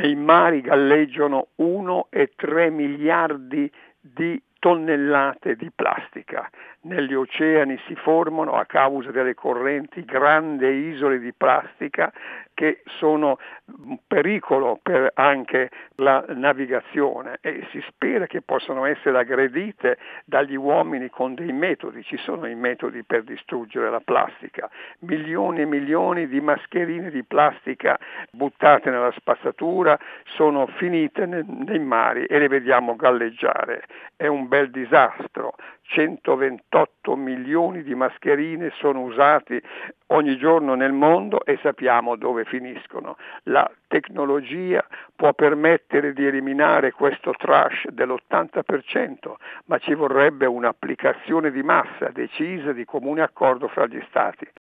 nei mari galleggiano 1,3 miliardi di tonnellate di plastica. Negli oceani si formano a causa delle correnti grandi isole di plastica che sono un pericolo per anche la navigazione e si spera che possano essere aggredite dagli uomini con dei metodi, ci sono i metodi per distruggere la plastica, milioni e milioni di mascherine di plastica buttate nella spazzatura sono finite nei mari e le vediamo galleggiare, è un bel disastro, 128 milioni di mascherine sono usati ogni giorno nel mondo e sappiamo dove finiscono. La tecnologia può permettere di eliminare questo trash dell'80%, ma ci vorrebbe un'applicazione di massa decisa di comune accordo fra gli Stati.